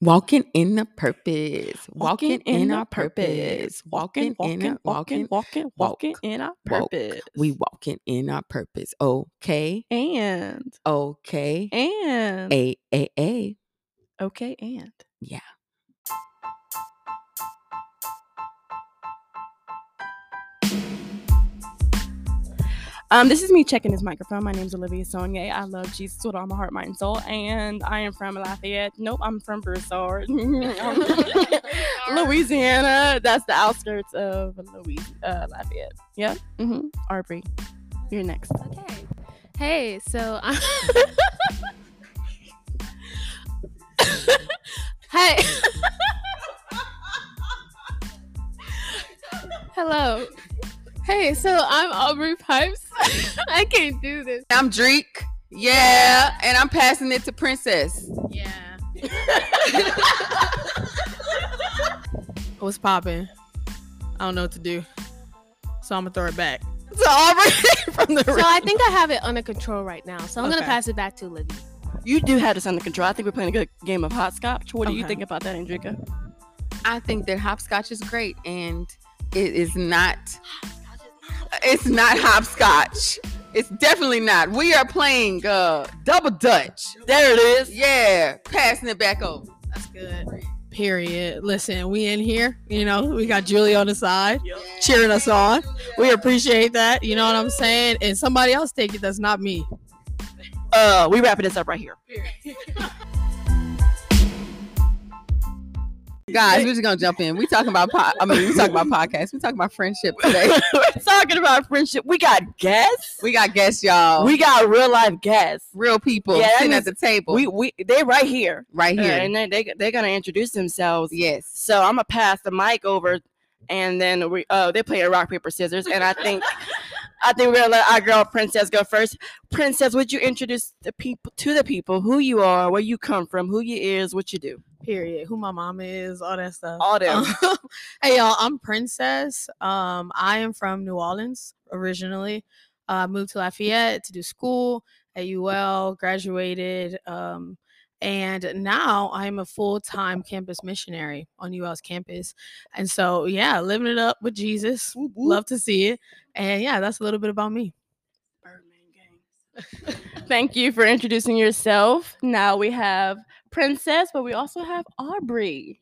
Walking in a purpose. Walking in our purpose. Walking, walking, walking, walking, walking in our purpose. We walking in our purpose. Okay. and Okay. and A A A. okay and Yeah. Um, this is me checking his microphone. My name's Olivia Sonye. I love Jesus with all my heart, mind, and soul. And I am from Lafayette. Nope, I'm from Broussard, Louisiana. That's the outskirts of Louis, uh, Lafayette. Yep. Mm-hmm. Aubrey. You're next. Okay. Hey, so I'm Hey. Hello. Hey, so I'm Aubrey Pipes. I can't do this. I'm Dreek. Yeah. And I'm passing it to Princess. Yeah. What's popping? I don't know what to do. So I'm gonna throw it back. To Aubrey from the So I think I have it under control right now. So I'm Okay. gonna pass it back to Olivia. You do have this under control. I think we're playing a good game of hopscotch. What do you think about that, Andrika? I think that hopscotch is great and it is not it's not hopscotch. It's definitely not. We are playing uh double dutch. There it is. Yeah. Passing it back over. That's good. Period. Listen, we in here. You know, we got Julie on the side cheering us on. We appreciate that. You know what I'm saying? And somebody else take it. That's not me. Uh, we wrapping this up right here. Guys, we're just gonna jump in. We talking about po- I mean, we talking about podcasts. We talking about friendship today. we're talking about friendship. We got guests. we got guests, y'all. We got real life guests. real people Yeah, sitting at the table. We we they right here. right Uh, here. and then they they're gonna introduce themselves. yes. So I'm gonna pass the mic over, and then we uh they play a rock paper scissors, and I think I think we're gonna let our girl Princess go first. Princess, would you introduce the people to the people who you are, where you come from, who you is, what you do? Period. Who my mom is, all that stuff. All them. Um, hey y'all, I'm Princess. Um, I am from New Orleans originally. Uh, moved to Lafayette to do school at UL, graduated, um, and now I'm a full time campus missionary on UL's campus. And so, yeah, living it up with Jesus. Love to see it. And yeah, that's a little bit about me. Birdman Gang. Thank you for introducing yourself. Now we have Princess, but we also have Aubrey.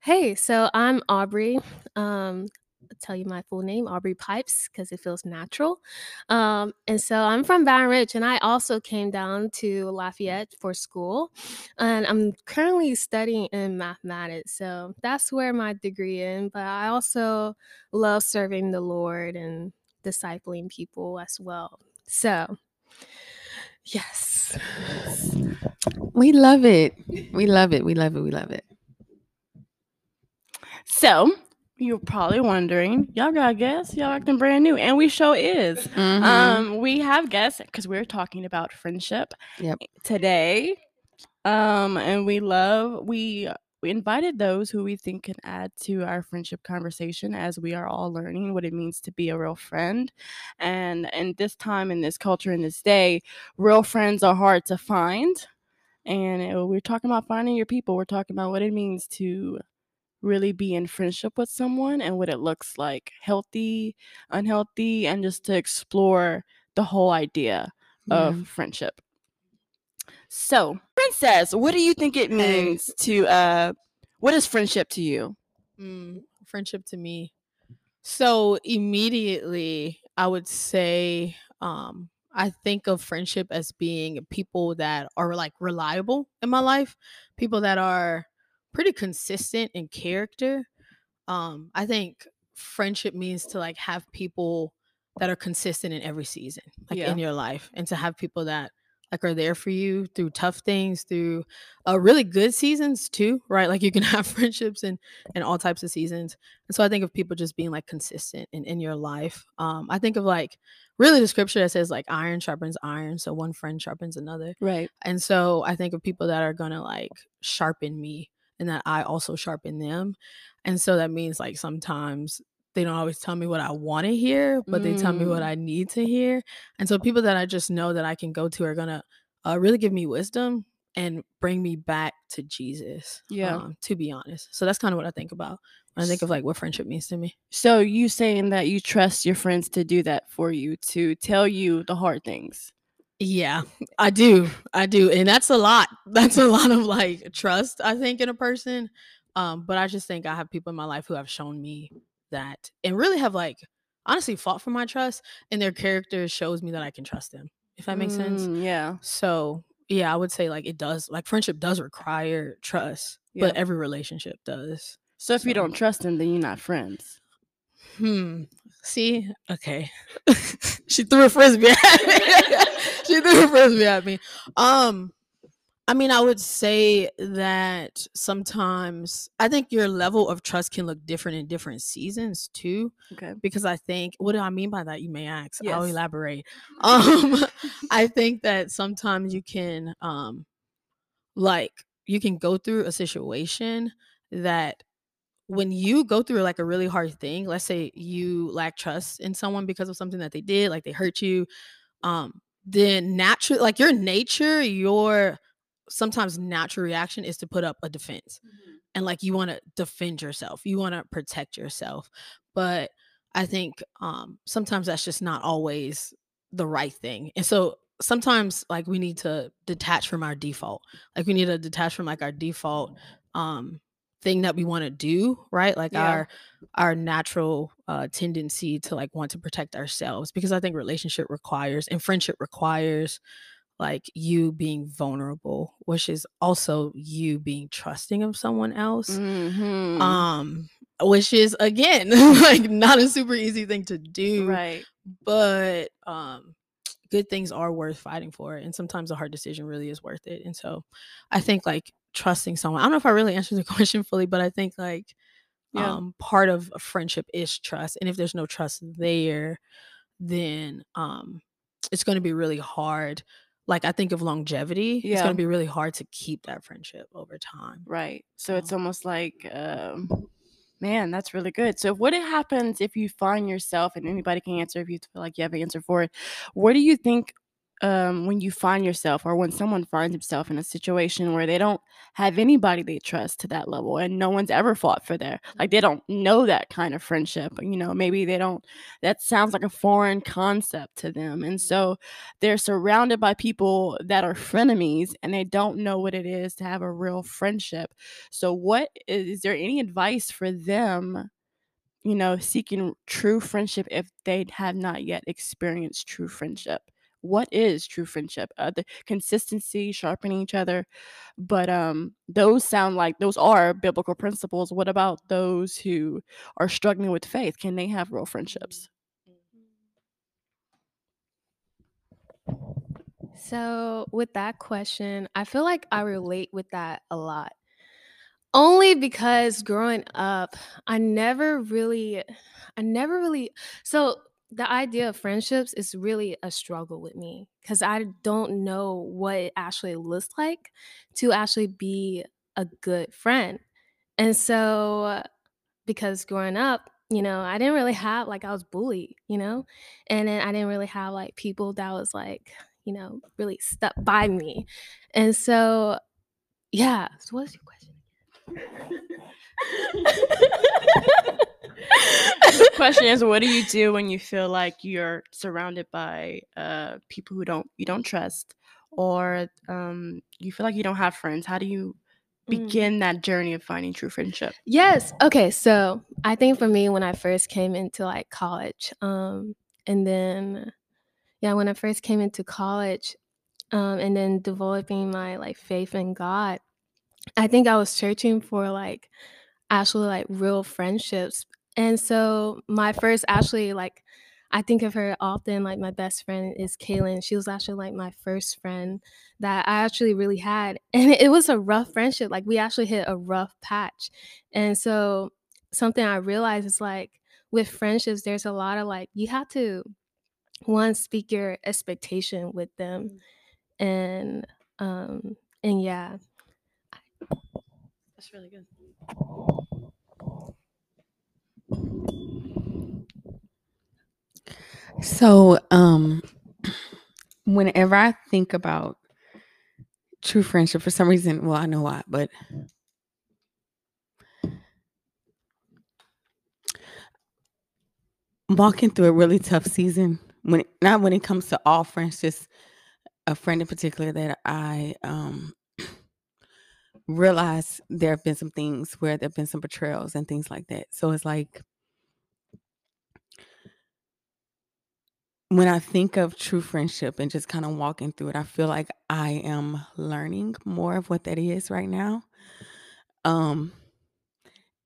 Hey, so I'm Aubrey. Um, I'll tell you my full name, Aubrey Pipes, because it feels natural. Um, and so I'm from Baton Rouge, and I also came down to Lafayette for school. And I'm currently studying in mathematics, so that's where my degree in. But I also love serving the Lord and discipling people as well. So, yes. We love it. We love it. We love it. We love it. So you're probably wondering, y'all got guests? Y'all acting brand new, and we show is. Mhm. Um, we have guests because we're talking about friendship Yep. today. Um, and we love we we invited those who we think can add to our friendship conversation as we are all learning what it means to be a real friend. And in this time, in this culture, in this day, real friends are hard to find. And uh, we're talking about finding your people. We're talking about what it means to really be in friendship with someone and what it looks like healthy, unhealthy, and just to explore the whole idea of friendship. So, Princess, what do you think it means to uh what is friendship to you? Mm, friendship to me. So immediately, I would say, um, I think of friendship as being people that are like reliable in my life, people that are pretty consistent in character. Um, I think friendship means to like have people that are consistent in every season, like Yeah. in your life, and to have people that like are there for you through tough things, through uh, really good seasons too, right? Like you can have friendships in in all types of seasons. And so I think of people just being like consistent in, in your life. Um, I think of like really the scripture that says like iron sharpens iron, so one friend sharpens another. Right. And so I think of people that are gonna like sharpen me and that I also sharpen them. And so that means like sometimes they don't always tell me what I want to hear, but they tell me what Mm. I need to hear. And so people that I just know that I can go to are gonna uh, really give me wisdom and bring me back to Jesus. Yeah. um, to be honest. So that's kind of what I think about when I think of like what friendship means to me. So you saying that you trust your friends to do that for you, to tell you the hard things. Yeah, I do. I do. And that's a lot. That's a lot of like trust, I think, in a person. Um, but I just think I have people in my life who have shown me that and really have like honestly fought for my trust and their character shows me that I can trust them. If that makes sense. Mm, Yeah. So yeah, I would say like it does like friendship does require trust, but every relationship does. So if you don't trust them, then you're not friends. Hmm. See, okay. she threw a frisbee at me. she threw a frisbee at me. Um, I mean, I would say that sometimes I think your level of trust can look different in different seasons too. Okay. Because I think what do I mean by that? You may ask. Yes. I'll elaborate. Um, I think that sometimes you can um like you can go through a situation that when you go through like a really hard thing, let's say you lack trust in someone because of something that they did, like they hurt you, um, then natural like your nature, your sometimes natural reaction is to put up a defense. And like you want to defend yourself. You want to protect yourself. But I think um sometimes that's just not always the right thing. And so sometimes like we need to detach from our default. Like we need to detach from like our default um thing that we want to do, right? Like Yeah. our our natural uh tendency to like want to protect ourselves because I think relationship requires and friendship requires like you being vulnerable, which is also you being trusting of someone else Mhm. um which is again like not a super easy thing to do right. but um good things are worth fighting for and sometimes a hard decision really is worth it and so i think like trusting someone i don't know if i really answered the question fully but i think like Yeah. um part of a friendship is trust and if there's no trust there then um it's going to be really hard like i think of longevity it's going to be really hard to keep that friendship over time Right. So it's almost like, um, man, that's really good. So what happens if you find yourself, and anybody can answer if you feel like you have an answer for it. What do you think um, when you find yourself, or when someone finds himself in a situation where they don't have anybody they trust to that level, and no one's ever fought for their, like they don't know that kind of friendship. You know, maybe they don't. That sounds like a foreign concept to them, and so they're surrounded by people that are frenemies and they don't know what it is to have a real friendship. So, what is, is there any advice for them, you know, seeking true friendship if they have not yet experienced true friendship? What is true friendship? Uh, the consistency, sharpening each other, but um, those sound like those are biblical principles. What about those who are struggling with faith? Can they have real friendships? So, with that question, I feel like I relate with that a lot. Only because growing up, I never really, I never really, so the idea of friendships is really a struggle with me because I don't know what it actually looks like to actually be a good friend. And so, because growing up, you know, I didn't really have, like, I was bullied, you know, and then I didn't really have, like, people that was, like, you know, really stuck by me. And so, yeah. So what's your question? the question is what do you do when you feel like you're surrounded by uh people who don't you don't trust or um you feel like you don't have friends how do you Mm. begin that journey of finding true friendship Yes. Okay. So I think for me, when I first came into like college, um, and then yeah, when I first came into college, um, and then developing my like faith in God, I think I was searching for like actually like real friendships. And so my first actually like I think of her often like my best friend is Kaylin. She was actually like my first friend that I actually really had. And it was a rough friendship. Like we actually hit a rough patch. And so something I realized is like with friendships, there's a lot of like you have to one speak your expectation with them. And um and yeah. That's really good. So, um, whenever I think about true friendship for some reason. Well, I know why, but walking through a really tough season when not when it comes to all friends, just a friend in particular that I um realized there have been some things where there have been some betrayals and things like that. So it's like when I think of true friendship and just kind of walking through it, I feel like I am learning more of what that is right now. Um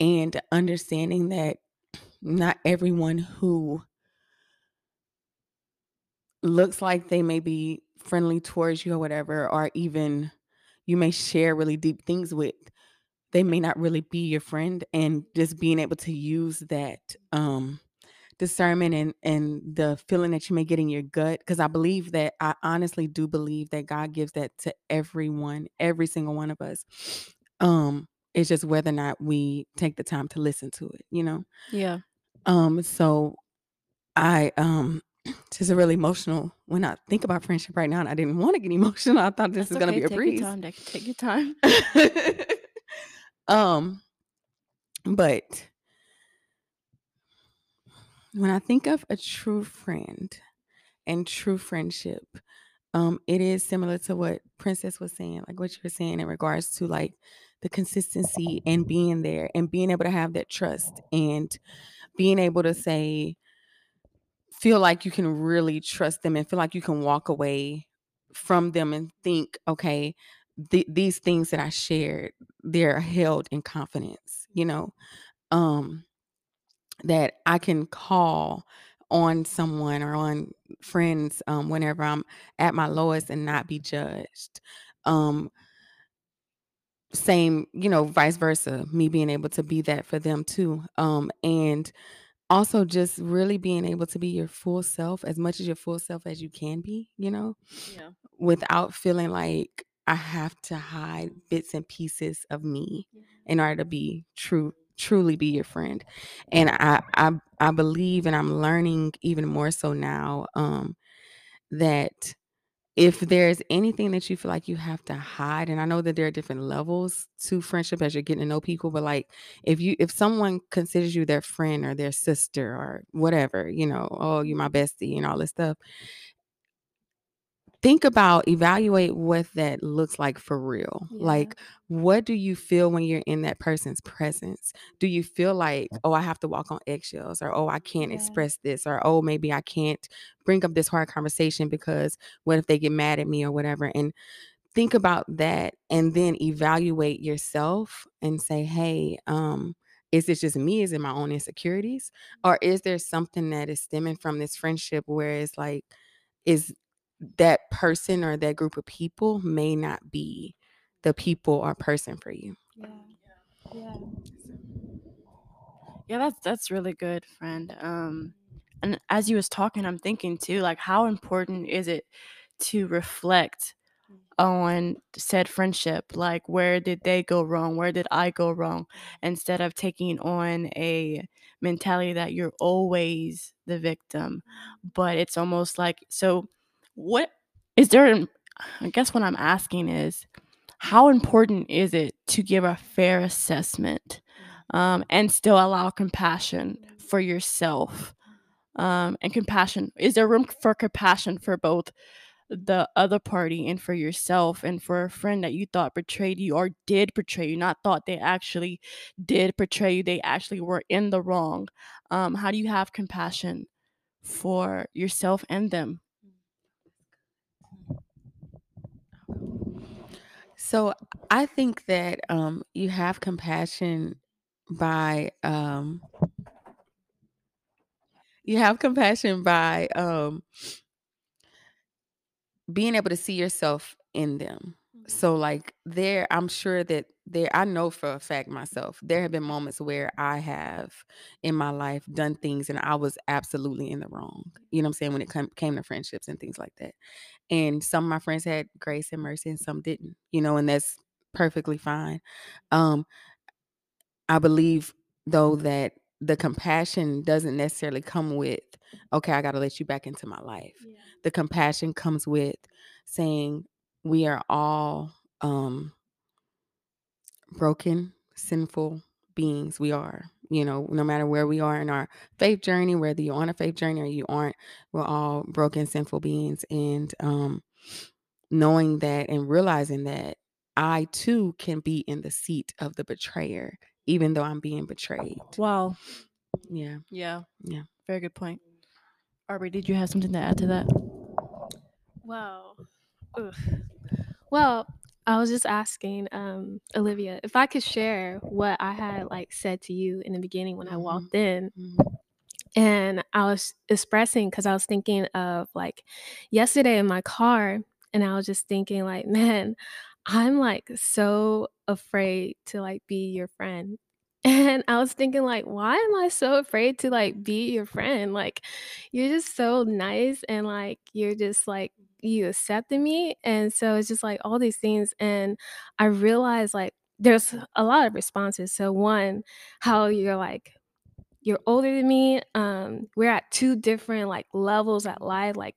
and understanding that not everyone who looks like they may be friendly towards you or whatever, or even you may share really deep things with, they may not really be your friend. And just being able to use that um discernment and and the feeling that you may get in your gut because i believe that i honestly do believe that god gives that to everyone every single one of us um it's just whether or not we take the time to listen to it you know Yeah. um so i um just really emotional when i think about friendship right now and i didn't want to get emotional i thought this That's is gonna okay, be a take breeze Your time. Take your time. um but when i think of a true friend and true friendship um it is similar to what princess was saying like what you were saying in regards to like the consistency and being there and being able to have that trust and being able to say feel like you can really trust them and feel like you can walk away from them and think okay th- these things that i shared they're held in confidence you know um that i can call on someone or on friends um whenever i'm at my lowest and not be judged um same you know vice versa me being able to be that for them too um and also just really being able to be your full self as much as your full self as you can be you know Yeah. without feeling like i have to hide bits and pieces of me in order to be true truly be your friend. And i i i believe and i'm learning even more so now um that if there's anything that you feel like you have to hide and i know that there are different levels to friendship as you're getting to know people but like if you if someone considers you their friend or their sister or whatever you know oh you're my bestie and all this stuff think about evaluate what that looks like for real. Yeah. like what do you feel when you're in that person's presence? Do you feel like oh i have to walk on eggshells or oh i can't Yeah. express this or oh maybe i can't bring up this hard conversation because what if they get mad at me or whatever and think about that and then evaluate yourself and say hey um is this just me? Is it my own insecurities? Or is there something that is stemming from this friendship where it's like is that person or that group of people may not be the people or person for you Yeah. Yeah. Yeah, that's that's really good, friend. Um and as you was talking, I'm thinking too, like how important is it to reflect on said friendship? Like where did they go wrong? Where did I go wrong? Instead of taking on a mentality that you're always the victim. But it's almost like so what is there I guess what I'm asking is how important is it to give a fair assessment um, and still allow compassion for yourself? Um, and compassion is there room for compassion for both the other party and for yourself and for a friend that you thought betrayed you or did betray you not thought they actually did betray you they actually were in the wrong? Um, how do you have compassion for yourself and them so i think that um you have compassion by um you have compassion by um being able to see yourself in them so like there i'm sure that there i know for a fact myself there have been moments where i have in my life done things and i was absolutely in the wrong you know what i'm saying when it come, came to friendships and things like that. And some of my friends had grace and mercy and some didn't you know and that's perfectly fine. Um i believe though that the compassion doesn't necessarily come with okay i got to let you back into my life. The compassion comes with saying we are all um broken, sinful beings we are. You know, no matter where we are in our faith journey, whether you're on a faith journey or you aren't, we're all broken, sinful beings. And um knowing that and realizing that I too can be in the seat of the betrayer, even though I'm being betrayed. Wow. Yeah. Yeah. Yeah. Very good point. Aubrey, did you have something to add to that? Well, ugh. Well, I was just asking um, Olivia if I could share what I had like said to you in the beginning when I Mhm. walked in, Mhm. and I was expressing because I was thinking of like yesterday in my car, and I was just thinking like, man, I'm like so afraid to like be your friend. And I was thinking like, why am I so afraid to like be your friend? Like you're just so nice and like you're just like you accepted me. And so it's just like all these things. And I realized like there's a lot of responses. So one, how you're like you're older than me. Um, we're at two different like levels at life. Like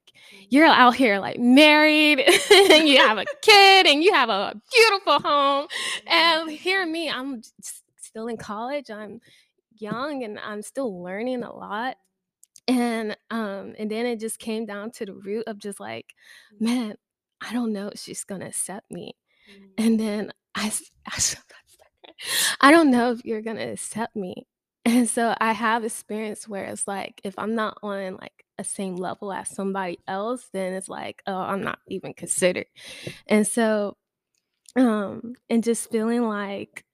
you're out here like married, and you have a kid, and you have a beautiful home. And here me, I'm still in college. I'm young, and I'm still learning a lot. And um, and then it just came down to the root of just like, man, I don't know if she's gonna accept me. And then I I don't know if you're gonna accept me. And so I have experience where it's like if I'm not on like a same level as somebody else, then it's like, oh, I'm not even considered. And so um and just feeling like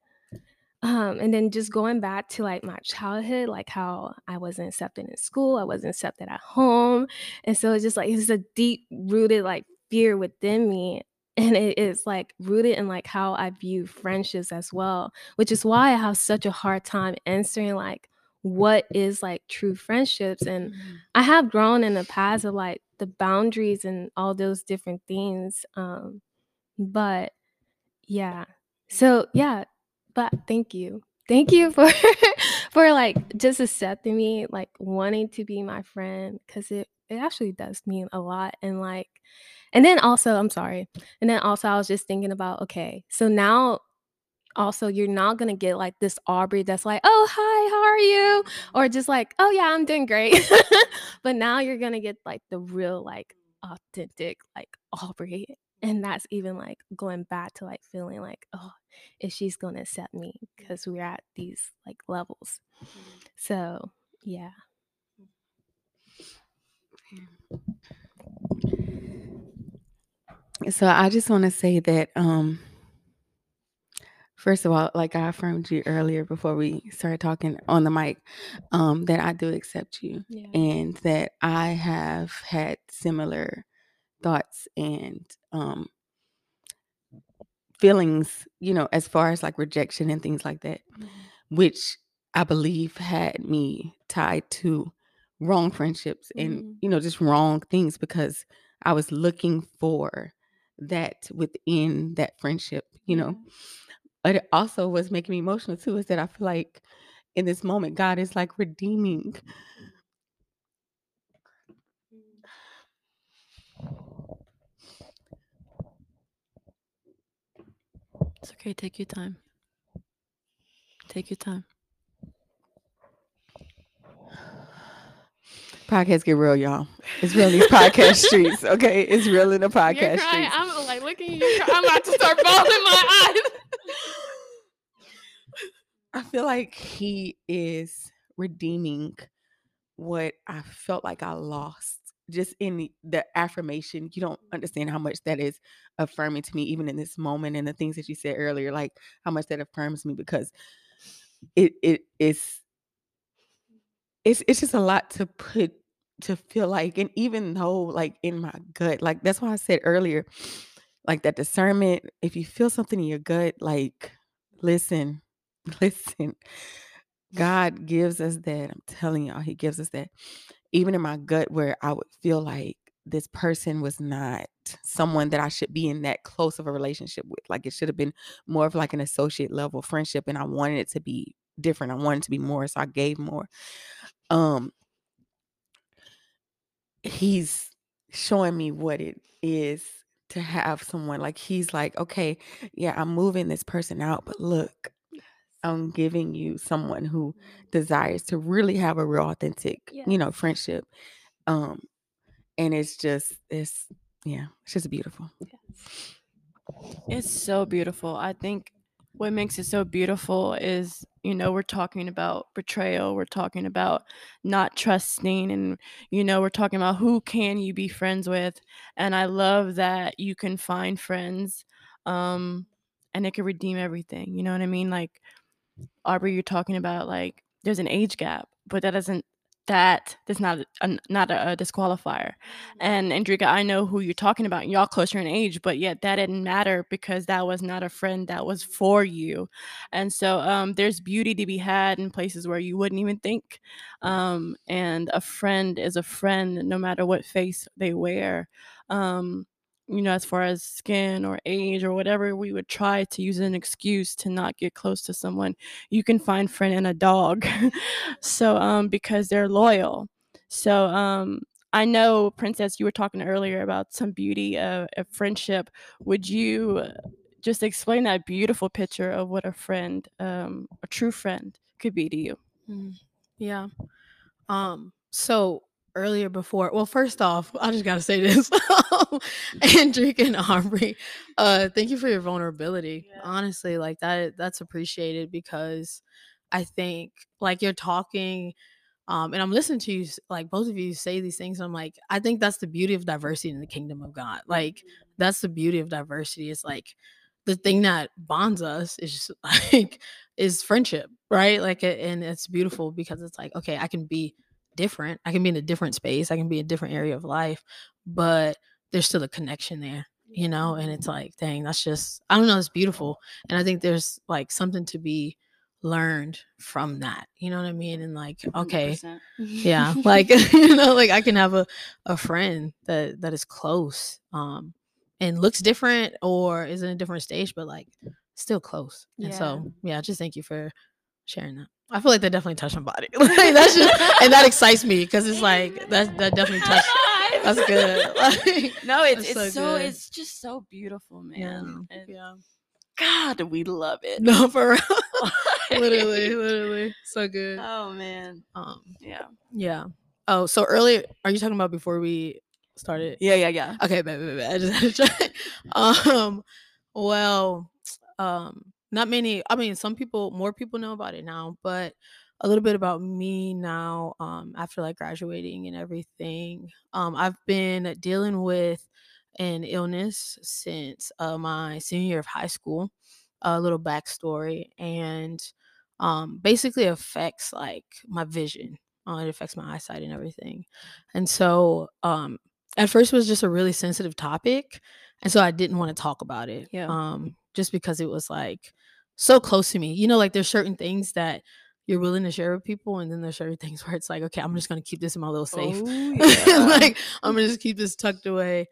um and then just going back to like my childhood like how i wasn't accepted in school i wasn't accepted at home and so it's just like it's a deep rooted like fear within me and it is like rooted in like how i view friendships as well which is why i have such a hard time answering like what is like true friendships and i have grown in the past of like the boundaries and all those different things um but yeah. So yeah, but thank you. Thank you for for like just accepting me, like wanting to be my friend cuz it it actually does mean a lot and like and then also I'm sorry. And then also I was just thinking about okay, so now also you're not to get like this Aubrey that's like, "Oh, hi, how are you?" or just like, "Oh yeah, I'm doing great." but now you're to get like the real like authentic like Aubrey and that's even like going back to like feeling like oh if she's gonna accept me because we're at these like levels. So yeah. So I just want to say that um first of all, like I affirmed you earlier before we started talking on the mic, um, that I do accept you yeah. and that I have had similar thoughts and um feelings, you know, as far as like rejection and things like that, which I believe had me tied to wrong friendships and, Mhm. you know, just wrong things because I was looking for that within that friendship, you know. But it also was making me emotional too, is that I feel like in this moment, God is like redeeming. It's okay. Take your time. Take your time. Podcasts get real, y'all. It's real in these podcast streets, okay? It's real in the podcast streets. i'm like looking at you i'm about to start bawling my eyes I feel like he is redeeming what I felt like I lost just in the, affirmation. You don't understand how much that is affirming to me, even in this moment, and the things that you said earlier, like how much that affirms me because it it is it's it's just a lot to put to feel like, and even though like in my gut, like that's why I said earlier, like that discernment. If you feel something in your gut, like listen, listen. God gives us that. I'm telling y'all, He gives us that. Even in my gut, where I would feel like this person was not someone that I should be in that close of a relationship with. Like it should have been more of like an associate level friendship, and I wanted it to be different. I wanted to be more, so I gave more. Um, He's showing me what it is to have someone like he's like, okay, yeah, I'm moving this person out, but look, I'm giving you someone who desires to really have a real authentic, you know, friendship. Um, and it's just it's yeah, it's just beautiful. It's so beautiful. I think what makes it so beautiful is, you know, we're talking about betrayal, we're talking about not trusting and you know, we're talking about who can you be friends with. And I love that you can find friends um and it can redeem everything. You know what I mean? Like Aubrey, you're talking about like there's an age gap, but that doesn't that that's not a, not a, a disqualifier. And Andrika, I know who you're talking about. Y'all closer in age, but yet that didn't matter because that was not a friend that was for you. And so um, there's beauty to be had in places where you wouldn't even think. Um, and a friend is a friend no matter what face they wear. Um, you know, as far as skin or age or whatever, we would try to use an excuse to not get close to someone. You can find friend in a dog. so um because they're loyal. So um I know, Princess, you were talking earlier about some beauty of, of friendship. Would you uh, just explain that beautiful picture of what a friend, um, a true friend, could be to you? Mm, Yeah. Um. So earlier before, well, first off, I just gotta say this, Andrick and Aubrey, uh, thank you for your vulnerability. Yeah. Honestly, like that, that's appreciated because I think like you're talking. Um, and I'm listening to you, like both of you say these things. And I'm like, I think that's the beauty of diversity in the kingdom of God. Like, that's the beauty of diversity. It's like the thing that bonds us is just like is friendship, right? Like, and it's beautiful because it's like, okay, I can be different. I can be in a different space. I can be in a different area of life, but there's still a connection there, you know? And it's like, dang, that's just, I don't know, it's beautiful. And I think there's like something to be learned from that. You know what I mean? And like, okay, 100%. yeah like you know like i can have a, a friend that that is close um and looks different or is in a different stage but like still close and so yeah just thank you for sharing that i feel like that definitely touched my body like that's just and that excites me because it's like that that definitely touched that's good like, no, it's That's so it's so it's just so beautiful, yeah man. And yeah God, we love it. no for real literally literally so good Oh man. um Yeah. yeah oh so earlier are you talking about before we started Yeah, yeah, yeah. Okay, bad, bad, bad. I just had to try. Um, well, um, not many. I mean, some people, more people know about it now, but a little bit about me now. Um, after like graduating and everything, um, I've been dealing with an illness since uh, my senior year of high school. A little backstory, and um, basically affects like my vision. Uh, it affects my eyesight and everything, and so um, at first it was just a really sensitive topic and so i didn't want to talk about it Yeah. um just because it was like so close to me you know like there's certain things that you're willing to share with people and then there's certain things where it's like okay i'm just gonna keep this in my little safe Oh, like i'm gonna just keep this tucked away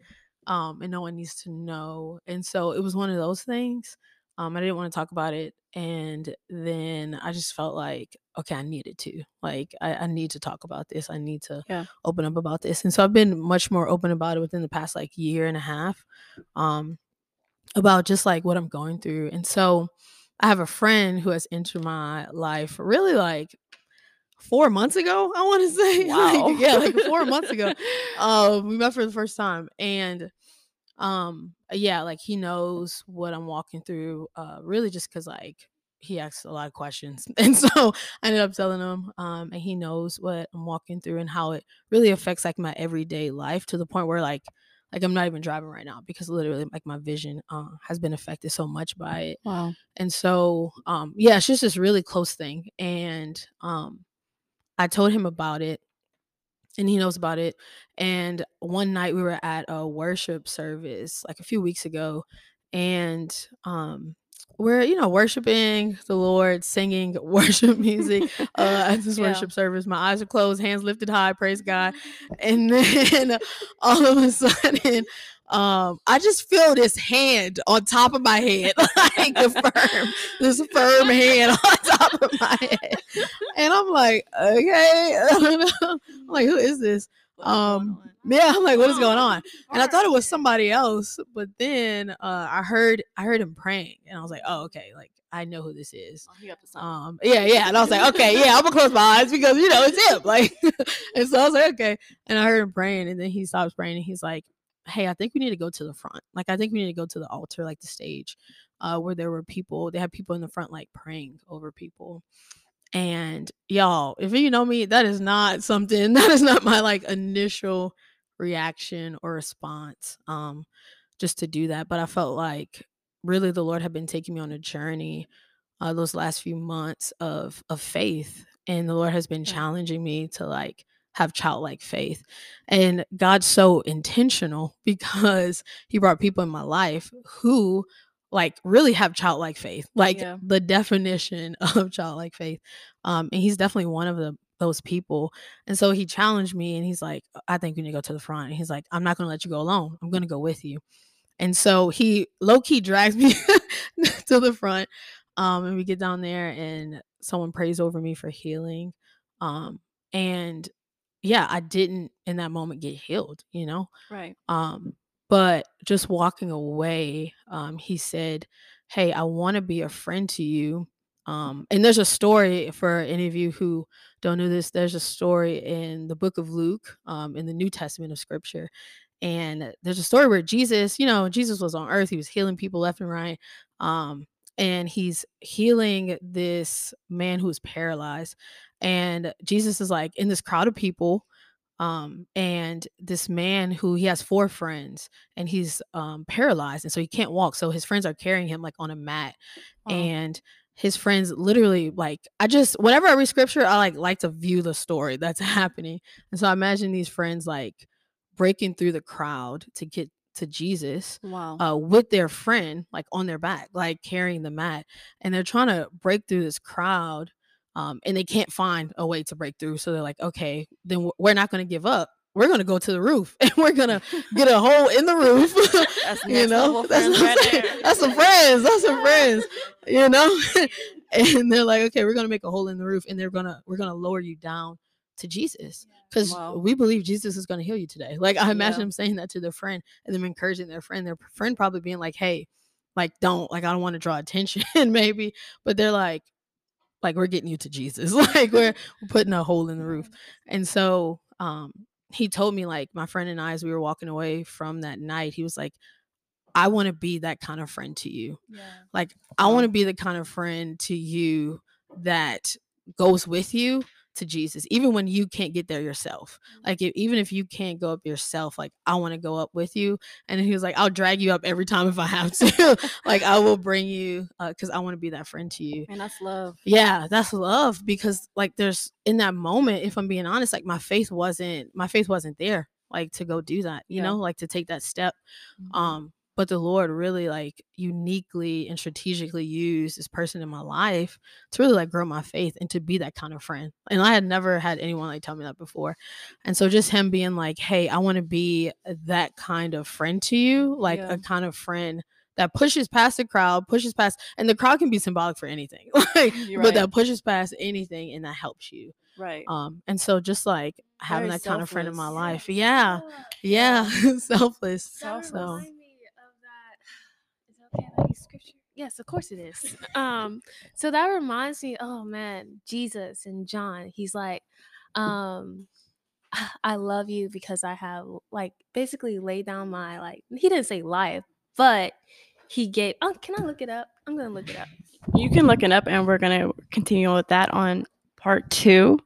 um and no one needs to know and so it was one of those things um i didn't want to talk about it and then i just felt like okay i needed to like i, I need to talk about this i need to Yeah. open up about this and so i've been much more open about it within the past like year and a half um about just like what i'm going through and so i have a friend who has entered my life really like four months ago i want to say Like, yeah like four months ago. Um we met for the first time and um yeah like he knows what i'm walking through uh really just because like he asks a lot of questions and so i ended up telling him um and he knows what i'm walking through and how it really affects like my everyday life to the point where like like i'm not even driving right now because literally like my vision uh, has been affected so much by it. Wow. and so um yeah it's just this really close thing. And um i told him about it and he knows about it. And one night we were at a worship service like a few weeks ago. And um we're you know worshiping the lord singing worship music uh at this Yeah. worship service. My eyes are closed hands lifted high praise god. And then all of a sudden um i just feel this hand on top of my head like a firm this firm hand on top of my head. And i'm like okay. I'm like who is this um yeah i'm like what is going on? And i thought it was somebody else but then uh i heard i heard him praying and i was like oh okay like i know who this is. Oh, he up to something. um yeah yeah and i was like okay yeah i'm gonna close my eyes because you know it's him like and so i was like okay and i heard him praying and then he stops praying and he's like hey i think we need to go to the front like i think we need to go to the altar like the stage uh where there were people they had people in the front like praying over people and y'all, if you know me, that is not something that is not my like initial reaction or response um just to do that. But I felt like really the Lord had been taking me on a journey uh those last few months of of faith. And the Lord has been challenging me to like have childlike faith. And God's so intentional because he brought people in my life who like really have childlike faith like Yeah. the definition of childlike faith um and he's definitely one of the those people and so he challenged me and he's like i think we need to go to the front and he's like i'm not gonna let you go alone i'm gonna go with you and so he low-key drags me to the front um and we get down there and someone prays over me for healing um and yeah i didn't in that moment get healed you know Right. um but just walking away um he said hey i want to be a friend to you um and there's a story for any of you who don't know this there's a story in the book of luke um in the new testament of scripture and there's a story where jesus you know jesus was on earth he was healing people left and right um and he's healing this man who's paralyzed and jesus is like in this crowd of people um and this man who he has four friends and he's um paralyzed and so he can't walk so his friends are carrying him like on a mat Wow. and his friends literally like i just whenever i read scripture i like like to view the story that's happening and so i imagine these friends like breaking through the crowd to get to jesus wow. uh, with their friend like on their back, like carrying the mat, and they're trying to break through this crowd, um, and they can't find a way to break through. So they're like, okay, then we're not going to give up. We're going to go to the roof, and we're going to get a hole in the roof. That's you know, that's, right that's some friends. That's some friends. You know, and they're like, okay, we're going to make a hole in the roof, and they're gonna we're gonna lower you down to Jesus because Wow. we believe Jesus is going to heal you today. Like I imagine Yeah. them saying that to their friend and them encouraging their friend. Their friend probably being like, "Hey, like don't like I don't want to draw attention, maybe," but they're like, "Like we're getting you to Jesus. like we're, we're putting a hole in the roof." And so, um, he told me like my friend and I as we were walking away from that night, he was like, "I want to be that kind of friend to you." Yeah. Like I want to be the kind of friend to you that goes with you to Jesus, even when you can't get there yourself. Like if, even if you can't go up yourself, like I want to go up with you. And he was like, I'll drag you up every time if I have to. like I will bring you because I want to be that friend to you. And that's love. Yeah, that's love because like there's in that moment, if I'm being honest, like my faith wasn't my faith wasn't there like to go do that, you Yeah. know, like to take that step Mhm. um but the lord really like uniquely and strategically used this person in my life to really like grow my faith and to be that kind of friend and i had never had anyone like tell me that before and so just him being like hey i want to be that kind of friend to you like Yeah. a kind of friend that pushes past the crowd pushes past and the crowd can be symbolic for anything like You're but that pushes past anything and that helps you right. um and so just like having Very that kind of friend in my life yeah. yeah selfless That So- reminds me of okay scripture? Yes, of course it is. um, so that reminds me, oh man, Jesus and John, he's like, um, I love you because I have like basically laid down my like he didn't say life, but he gave oh can I look it up? I'm gonna look it up. You can look it up, and we're gonna continue with that on part two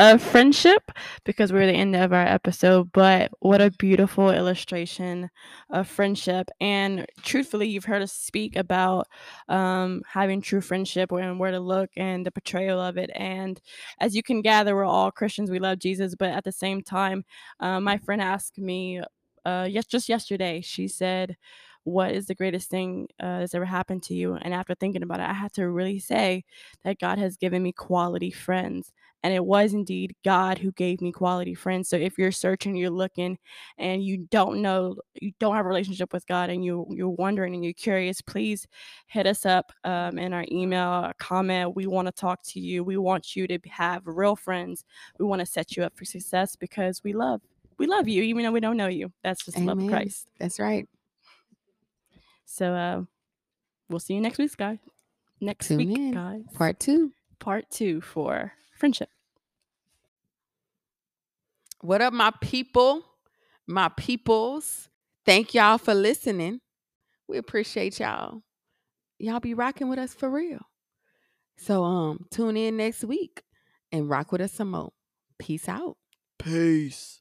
of friendship because we're at the end of our episode. But what a beautiful illustration of friendship! And truthfully, you've heard us speak about um, having true friendship and where to look and the portrayal of it. And as you can gather, we're all Christians. We love Jesus, but at the same time, uh, my friend asked me uh, yes, just yesterday. She said what is the greatest thing uh, that's ever happened to you? And after thinking about it, I had to really say that God has given me quality friends. And it was indeed God who gave me quality friends. So if you're searching, you're looking, and you don't know, you don't have a relationship with God, and you you're wondering and you're curious, please hit us up um, in our email, comment. We want to talk to you. We want you to have real friends. We want to set you up for success because we love we love you, even though we don't know you. That's just the love of Christ. That's right. So uh, we'll see you next week, guys. Next Tune week, in. guys. Part two. part two for friendship. What up, my people, my peoples? Thank y'all for listening. We appreciate y'all. Y'all be rocking with us for real. So um tune in next week and rock with us some more. Peace out. Peace.